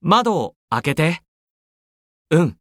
窓を開けて。うん。